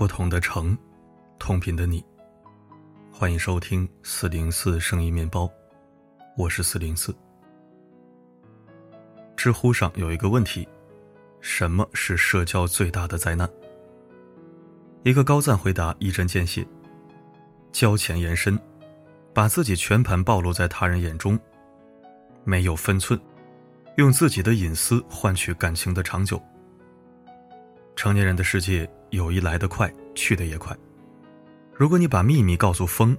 不同的城，同频的你，欢迎收听四零四声音面包，我是四零四。知乎上有一个问题：什么是社交最大的灾难？一个高赞回答一针见血：交浅言深，把自己全盘暴露在他人眼中，没有分寸，用自己的隐私换取感情的长久。成年人的世界，友谊来得快，去得也快。如果你把秘密告诉风，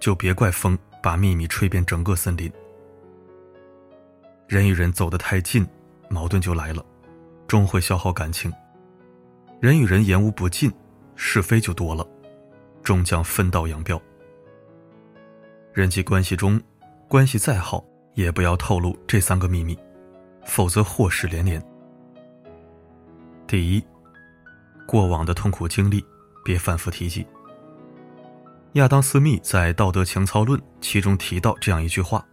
就别怪风把秘密吹遍整个森林。人与人走得太近，矛盾就来了，终会消耗感情；人与人言无不尽，是非就多了，终将分道扬镳。人际关系中，关系再好，也不要透露这三个秘密，否则祸事连连。第一。过往的痛苦经历，别反复提及。亚当·斯密在《道德情操论》其中提到这样一句话：“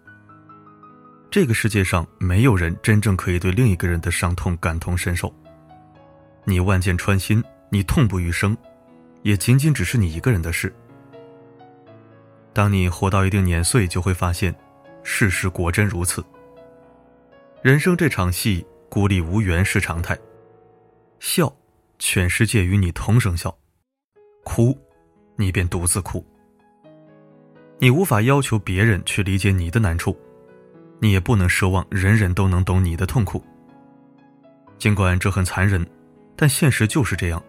这个世界上没有人真正可以对另一个人的伤痛感同身受。你万箭穿心，你痛不欲生，也仅仅只是你一个人的事。当你活到一定年岁，就会发现，事实果真如此。人生这场戏，孤立无援是常态。笑。”全世界与你同声笑，哭，你便独自哭。你无法要求别人去理解你的难处，你也不能奢望人人都能懂你的痛苦。尽管这很残忍，但现实就是这样。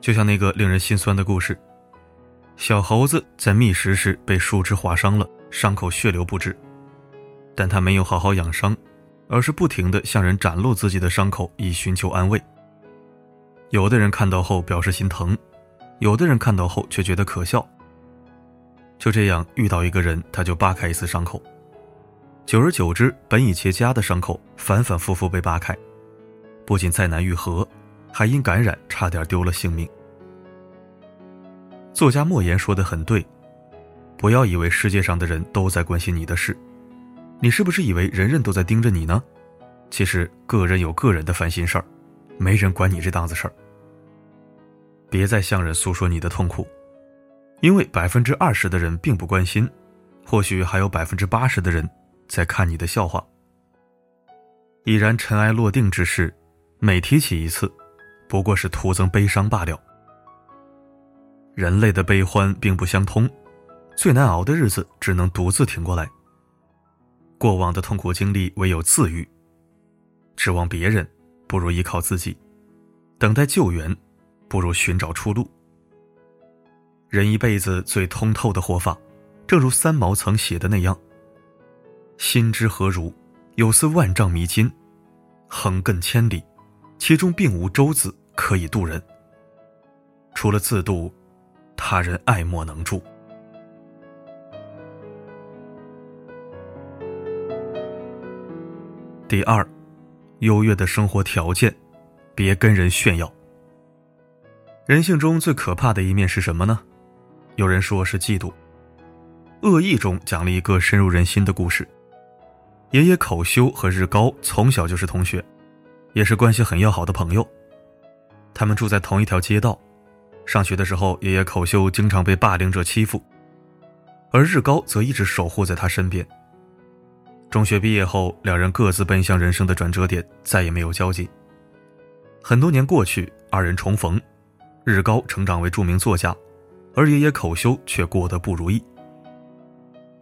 就像那个令人心酸的故事：小猴子在觅食时被树枝划伤了，伤口血流不止，但他没有好好养伤，而是不停的向人展露自己的伤口，以寻求安慰。有的人看到后表示心疼，有的人看到后却觉得可笑。就这样遇到一个人，他就扒开一次伤口，久而久之，本已结痂的伤口反反复复被扒开，不仅再难愈合，还因感染差点丢了性命。作家莫言说的很对，不要以为世界上的人都在关心你的事，你是不是以为人人都在盯着你呢？其实个人有个人的烦心事儿。没人管你这档子事儿，别再向人诉说你的痛苦，因为百分之二十的人并不关心，或许还有百分之八十的人在看你的笑话。已然尘埃落定之事，每提起一次，不过是徒增悲伤罢了。人类的悲欢并不相通，最难熬的日子只能独自挺过来。过往的痛苦经历，唯有自愈。指望别人。不如依靠自己，等待救援，不如寻找出路。人一辈子最通透的活法，正如三毛曾写的那样：“心之何如？有似万丈迷津，横亘千里，其中并无舟子可以渡人。除了自渡，他人爱莫能助。”第二。优越的生活条件，别跟人炫耀。人性中最可怕的一面是什么呢？有人说是嫉妒。恶意中讲了一个深入人心的故事：爷爷口修和日高从小就是同学，也是关系很要好的朋友。他们住在同一条街道，上学的时候，爷爷口修经常被霸凌者欺负，而日高则一直守护在他身边。中学毕业后，两人各自奔向人生的转折点，再也没有交集。很多年过去，二人重逢，日高成长为著名作家，而爷爷口修却过得不如意。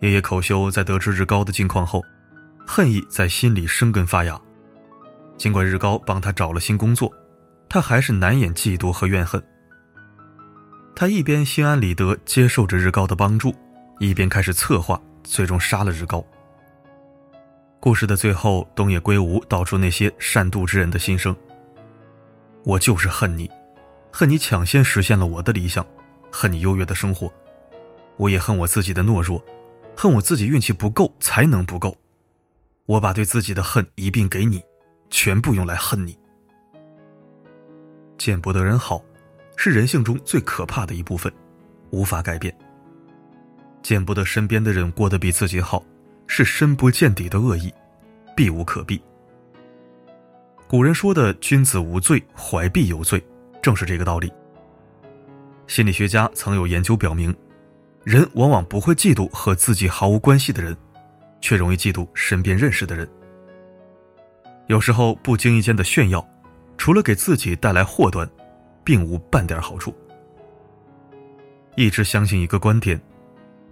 爷爷口修在得知日高的近况后，恨意在心里生根发芽。尽管日高帮他找了新工作，他还是难掩嫉妒和怨恨。他一边心安理得接受着日高的帮助，一边开始策划，最终杀了日高。故事的最后，东野圭吾道出那些善妒之人的心声。我就是恨你，恨你抢先实现了我的理想，恨你优越的生活。我也恨我自己的懦弱，恨我自己运气不够，才能不够。我把对自己的恨一并给你，全部用来恨你。见不得人好，是人性中最可怕的一部分，无法改变。见不得身边的人过得比自己好。是深不见底的恶意，避无可避。古人说的“君子无罪，怀璧有罪”，正是这个道理。心理学家曾有研究表明，人往往不会嫉妒和自己毫无关系的人，却容易嫉妒身边认识的人。有时候不经意间的炫耀，除了给自己带来祸端，并无半点好处。一直相信一个观点：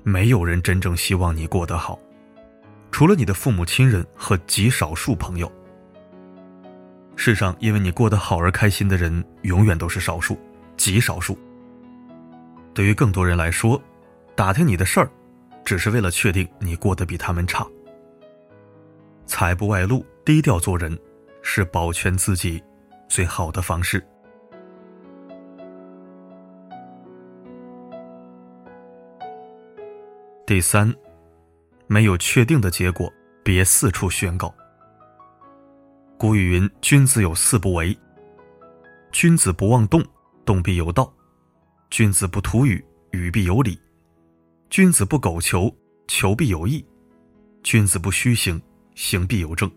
没有人真正希望你过得好，除了你的父母亲人和极少数朋友。世上因为你过得好而开心的人，永远都是少数，极少数。对于更多人来说，打听你的事儿，只是为了确定你过得比他们差。财不外露，低调做人，是保全自己最好的方式。第三，没有确定的结果，别四处宣告。古语云：“君子有四不为。君子不妄动，动必有道；君子不图语，语必有理；君子不苟求，求必有益；君子不虚行，行必有正。”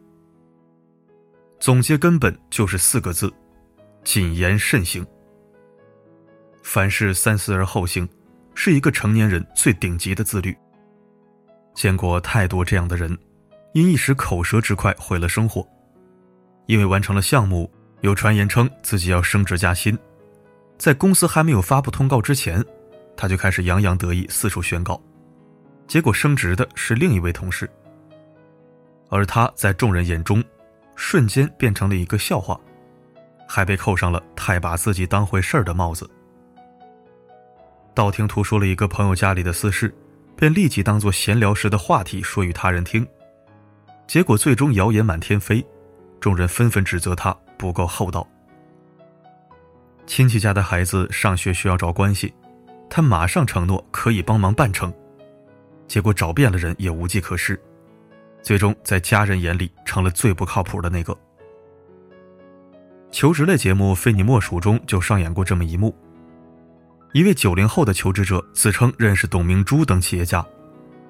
总结根本就是四个字：谨言慎行。凡事三思而后行。是一个成年人最顶级的自律。见过太多这样的人，因一时口舌之快毁了生活。因为完成了项目，有传言称自己要升职加薪，在公司还没有发布通告之前，他就开始洋洋得意四处宣告，结果升职的是另一位同事，而他在众人眼中，瞬间变成了一个笑话，还被扣上了太把自己当回事儿的帽子。道听途说了一个朋友家里的私事，便立即当作闲聊时的话题说与他人听，结果最终谣言满天飞，众人纷纷指责他不够厚道。亲戚家的孩子上学需要找关系，他马上承诺可以帮忙办成，结果找遍了人也无计可施，最终在家人眼里成了最不靠谱的那个。求职类节目《非你莫属》中就上演过这么一幕。一位九零后的求职者自称认识董明珠等企业家，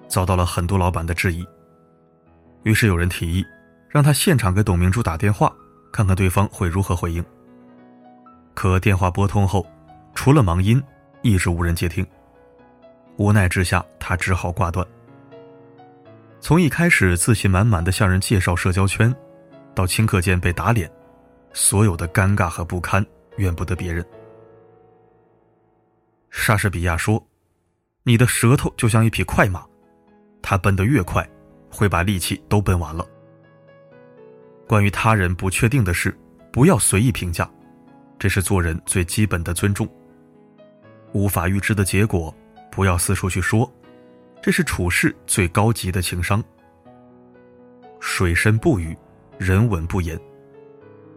遭到了很多老板的质疑。于是有人提议，让他现场给董明珠打电话，看看对方会如何回应。可电话拨通后，除了忙音，一直无人接听。无奈之下，他只好挂断。从一开始自信满满的向人介绍社交圈，到顷刻间被打脸，所有的尴尬和不堪，怨不得别人。莎士比亚说：“你的舌头就像一匹快马，它奔得越快，会把力气都奔完了。”关于他人不确定的事，不要随意评价，这是做人最基本的尊重。无法预知的结果，不要四处去说，这是处事最高级的情商。水深不语，人稳不言，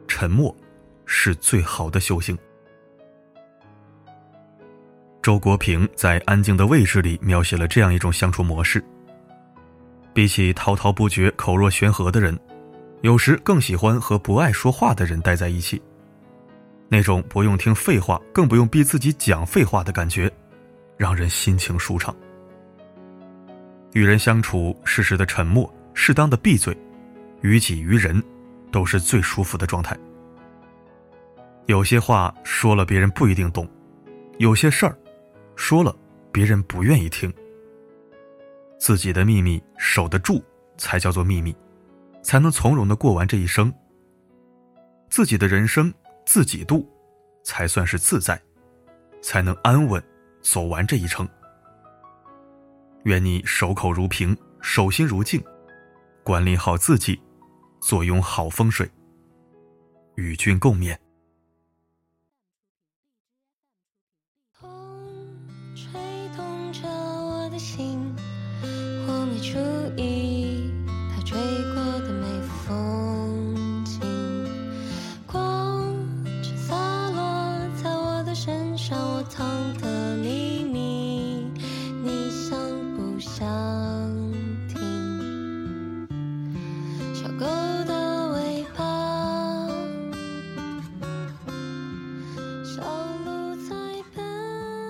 沉默是最好的修行。周国平在《安静的位置》里描写了这样一种相处模式：比起滔滔不绝、口若悬河的人，有时更喜欢和不爱说话的人待在一起。那种不用听废话，更不用逼自己讲废话的感觉，让人心情舒畅。与人相处，适时的沉默，适当的闭嘴，于己于人，都是最舒服的状态。有些话说了，别人不一定懂；有些事儿。说了，别人不愿意听。自己的秘密守得住，才叫做秘密，才能从容的过完这一生。自己的人生自己度，才算是自在，才能安稳走完这一程。愿你守口如瓶，守心如镜，管理好自己，坐拥好风水。与君共勉。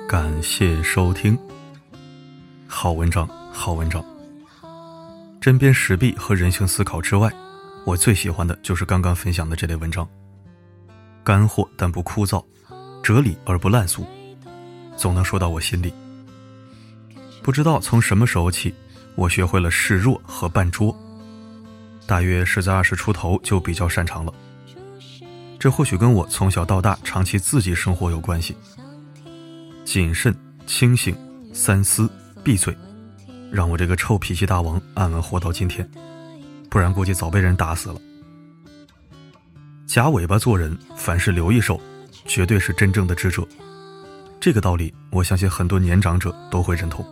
感谢收听。好文章，好文章。针砭时弊和人性思考之外，我最喜欢的就是刚刚分享的这类文章。干货但不枯燥，哲理而不烂俗。总能说到我心里。不知道从什么时候起，我学会了示弱和扮拙，大约是在二十出头就比较擅长了。这或许跟我从小到大长期自己生活有关系。谨慎、清醒、三思、闭嘴，让我这个臭脾气大王安稳活到今天，不然估计早被人打死了。夹尾巴做人，凡事留一手，绝对是真正的智者。这个道理，我相信很多年长者都会认同。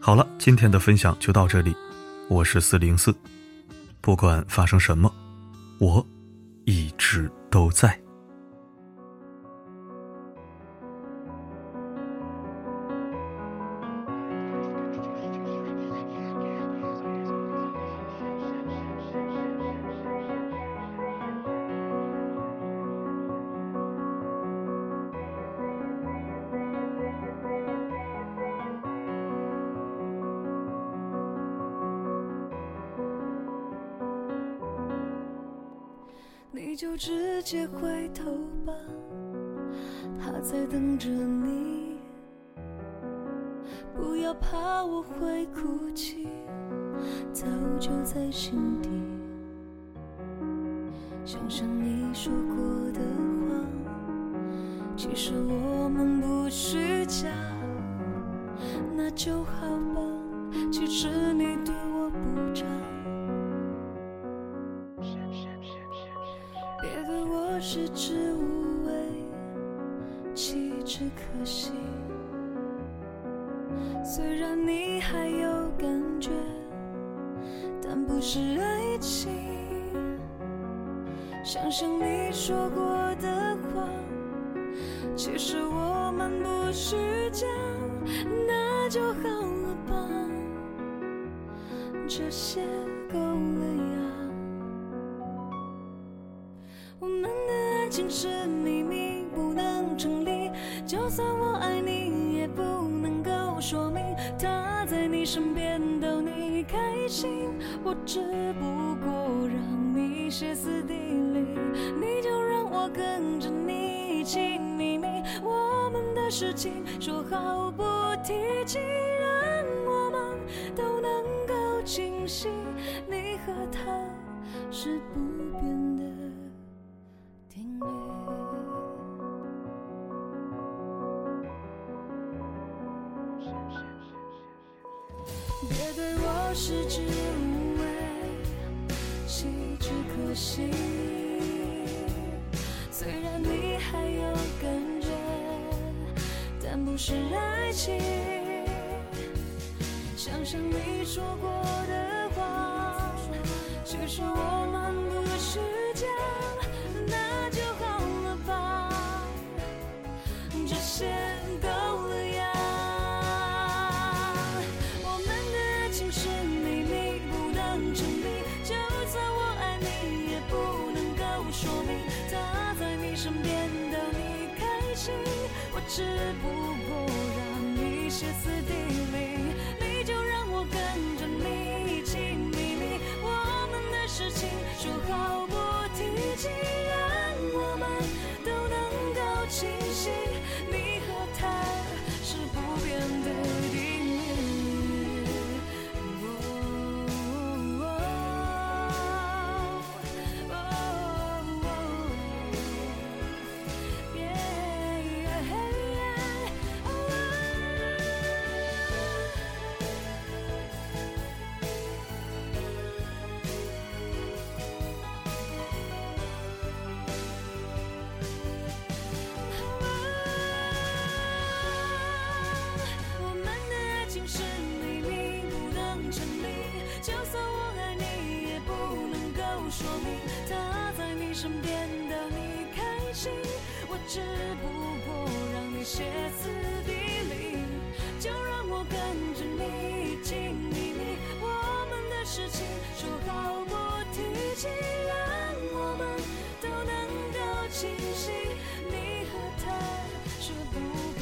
好了，今天的分享就到这里，我是四零四，不管发生什么，我一直都在。你就直接回头吧，他在等着你。不要怕我会哭泣，早就在心底。想想你说过的话，其实我们不虚假，那就好吧。其实你对我不差。食之无味，弃之可惜。虽然你还有感觉，但不是爱情。想想你说过的话，其实我们不虚假，那就好了吧。这些够了呀。情是秘密，不能成立。就算我爱你，也不能够说明他在你身边逗你开心。我只不过让你歇斯底里，你就让我跟着你一起秘密。我们的事情说好不提起，让我们都能够清晰。你和他是不别对我食之无味，弃之可惜。虽然你还有感觉，但不是爱情。想想你说过的话，其实我知不身边的你开心，我只不过让你歇斯底里，就让我跟着你进秘密，我们的事情说好不提起，让我们都能够清醒，你和他说不。